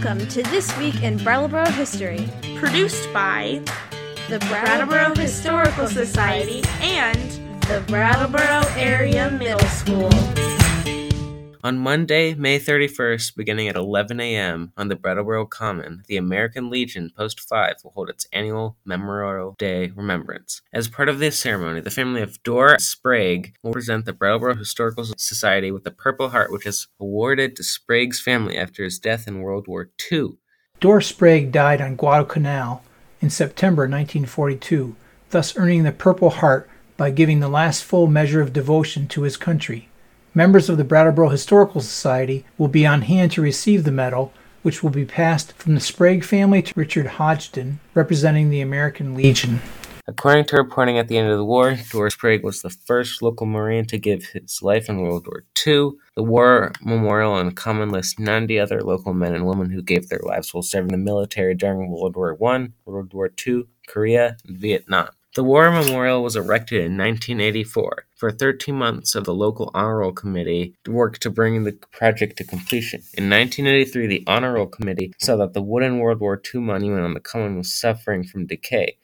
Welcome to This Week in Brattleboro History, produced by the Brattleboro Historical Society and the Brattleboro Area Middle School. On Monday, May 31st, beginning at 11 a.m. on the Brattleboro Common, the American Legion Post 5 will hold its annual Memorial Day Remembrance. As part of this ceremony, the family of Dorr Sprague will present the Brattleboro Historical Society with the Purple Heart, which is awarded to Sprague's family after his death in World War II. Dorr Sprague died on Guadalcanal in September 1942, thus earning the Purple Heart by giving the last full measure of devotion to his country. Members of the Brattleboro Historical Society will be on hand to receive the medal, which will be passed from the Sprague family to Richard Hodgson, representing the American Legion. According to reporting at the end of the war, Dorr Sprague was the first local Marine to give his life in World War II. The War Memorial and Common lists 90 other local men and women who gave their lives while serving the military during World War I, World War II, Korea, and Vietnam. The War Memorial was erected in 1984. For 13 months of the local honor roll committee worked to bring the project to completion. In 1983, the honor roll committee saw that the wooden World War II monument on the common was suffering from decay.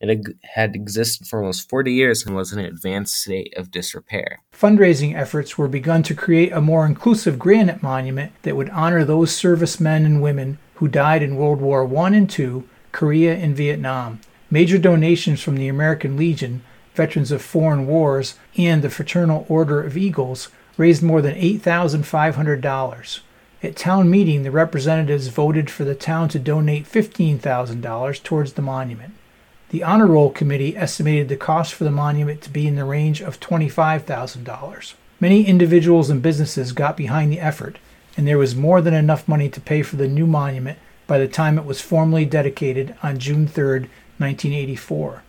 It had existed for almost 40 years and was in an advanced state of disrepair. Fundraising efforts were begun to create a more inclusive granite monument that would honor those servicemen and women who died in World War I and II, Korea, and Vietnam. Major donations from the American Legion, Veterans of Foreign Wars, and the Fraternal Order of Eagles raised more than $8,500. At town meeting, the representatives voted for the town to donate $15,000 towards the monument. The Honor Roll Committee estimated the cost for the monument to be in the range of $25,000. Many individuals and businesses got behind the effort, and there was more than enough money to pay for the new monument by the time it was formally dedicated on June 3, 1984.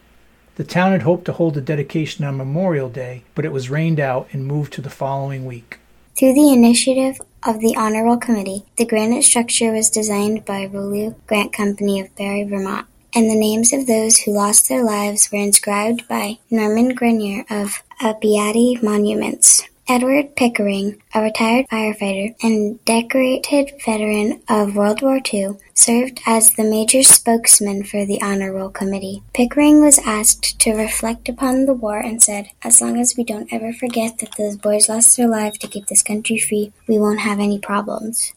The town had hoped to hold the dedication on Memorial Day, but it was rained out and moved to the following week. Through the initiative of the Honor Roll Committee, the granite structure was designed by Beaulieu Grant Company of Barre, Vermont, and the names of those who lost their lives were inscribed by Norman Grenier of Abbiati Monuments. Edward Pickering, a retired firefighter and decorated veteran of World War II, served as the major spokesman for the Honor Roll Committee. Pickering was asked to reflect upon the war and said, As long as we don't ever forget that those boys lost their lives to keep this country free, we won't have any problems.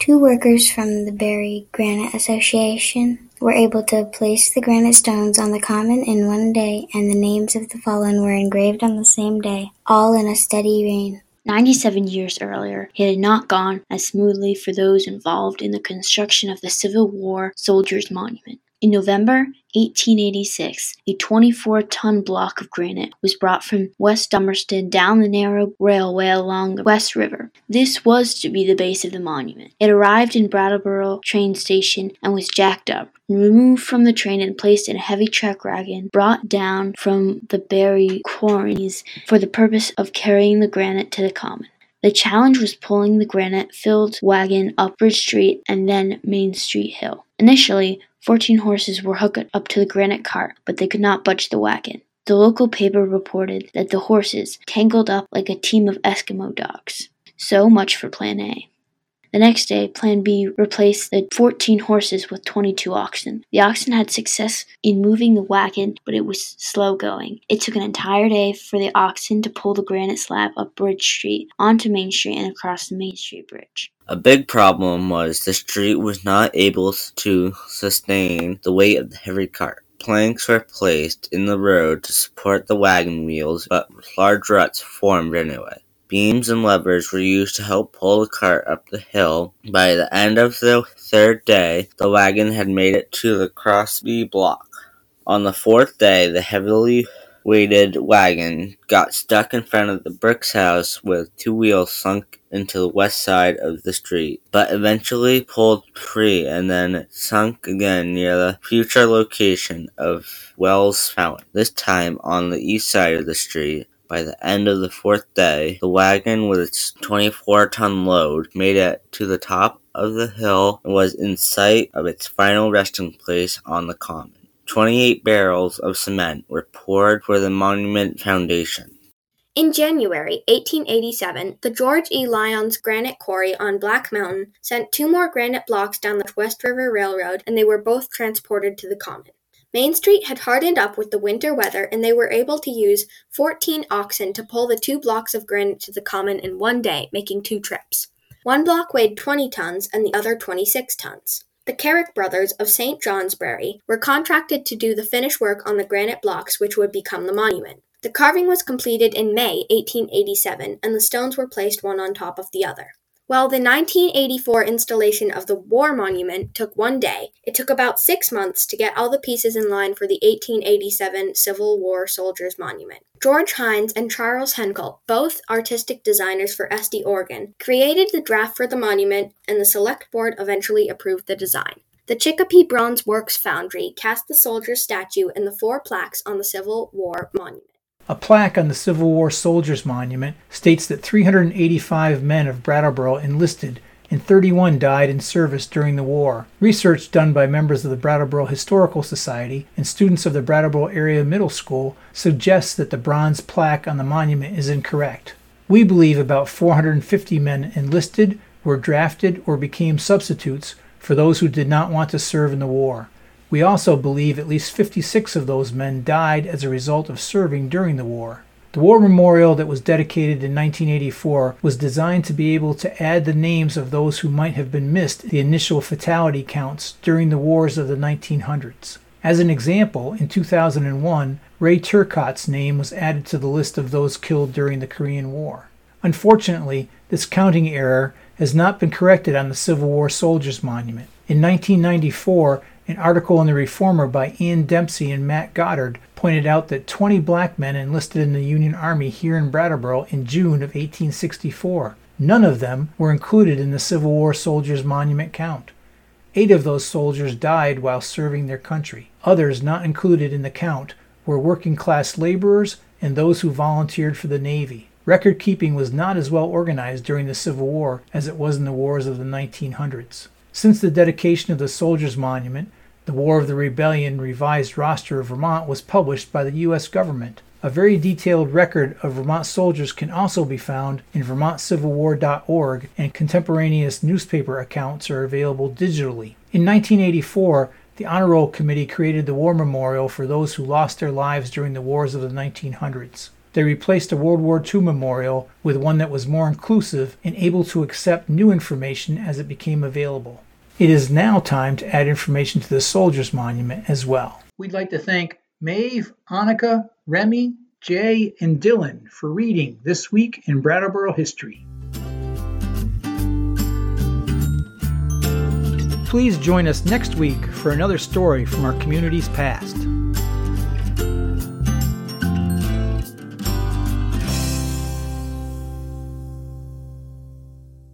Two workers from the Barre Granite Association were able to place the granite stones on the common in one day, and the names of the fallen were engraved on the same day, all in a steady rain. 97 years earlier, it had not gone as smoothly for those involved in the construction of the Civil War Soldiers Monument. In November 1886, a 24 ton block of granite was brought from West Dummerston down the narrow railway along the West River. This was to be the base of the monument. It arrived in Brattleboro train station and was jacked up, removed from the train and placed in a heavy truck wagon brought down from the Barre quarries for the purpose of carrying the granite to the common. The challenge was pulling the granite filled wagon up Bridge Street and then Main Street Hill. Initially, Fourteen horses were hooked up to the granite cart, but they could not budge the wagon. The local paper reported that the horses tangled up like a team of Eskimo dogs. So much for Plan A. The next day, Plan B replaced the 14 horses with 22 oxen. The oxen had success in moving the wagon, but it was slow going. It took an entire day for the oxen to pull the granite slab up Bridge Street, onto Main Street, and across the Main Street Bridge. A big problem was the street was not able to sustain the weight of the heavy cart. Planks were placed in the road to support the wagon wheels, but large ruts formed anyway. Beams and levers were used to help pull the cart up the hill. By the end of the third day, the wagon had made it to the Crosby block. On the fourth day, the heavily weighted wagon got stuck in front of the Brooks house with two wheels sunk into the west side of the street, but eventually pulled free and then sunk again near the future location of Wells Fountain, this time on the east side of the street. By the end of the fourth day, the wagon with its 24 ton load made it to the top of the hill and was in sight of its final resting place on the common. 28 barrels of cement were poured for the monument foundation. In January 1887, the George E. Lyons Granite Quarry on Black Mountain sent two more granite blocks down the West River Railroad, and they were both transported to the Common. Main Street had hardened up with the winter weather, and they were able to use 14 oxen to pull the two blocks of granite to the Common in one day, making two trips. One block weighed 20 tons and the other 26 tons. The Carrick brothers of St. Johnsbury were contracted to do the finish work on the granite blocks which would become the monument. The carving was completed in May 1887 and the stones were placed one on top of the other. While the 1984 installation of the War Monument took one day, it took about six months to get all the pieces in line for the 1887 Civil War Soldiers Monument. George Hines and Charles Henkel, both artistic designers for SD Oregon, created the draft for the monument, and the Select Board eventually approved the design. The Chicopee Bronze Works Foundry cast the soldier's statue and the four plaques on the Civil War Monument. A plaque on the Civil War Soldiers Monument states that 385 men of Brattleboro enlisted and 31 died in service during the war. Research done by members of the Brattleboro Historical Society and students of the Brattleboro Area Middle School suggests that the bronze plaque on the monument is incorrect. We believe about 450 men enlisted, were drafted, or became substitutes for those who did not want to serve in the war. We also believe at least 56 of those men died as a result of serving during the war. The war memorial that was dedicated in 1984 was designed to be able to add the names of those who might have been missed the initial fatality counts during the wars of the 1900s. As an example, in 2001, Ray Turcotte's name was added to the list of those killed during the Korean War. Unfortunately, this counting error has not been corrected on the Civil War Soldiers Monument. In 1994, an article in the Reformer by Ian Dempsey and Matt Goddard pointed out that 20 black men enlisted in the Union Army here in Brattleboro in June of 1864. None of them were included in the Civil War Soldiers Monument count. Eight of those soldiers died while serving their country. Others not included in the count were working class laborers and those who volunteered for the Navy. Record keeping was not as well organized during the Civil War as it was in the wars of the 1900s. Since the dedication of the Soldiers Monument, the War of the Rebellion revised roster of Vermont was published by the U.S. government. A very detailed record of Vermont soldiers can also be found in vermontcivilwar.org, and contemporaneous newspaper accounts are available digitally. In 1984, the Honor Roll Committee created the War Memorial for those who lost their lives during the wars of the 1900s. They replaced a World War II memorial with one that was more inclusive and able to accept new information as it became available. It is now time to add information to the Soldiers Monument as well. We'd like to thank Maeve, Annika, Remy, Jay, and Dylan for reading This Week in Brattleboro History. Please join us next week for another story from our community's past.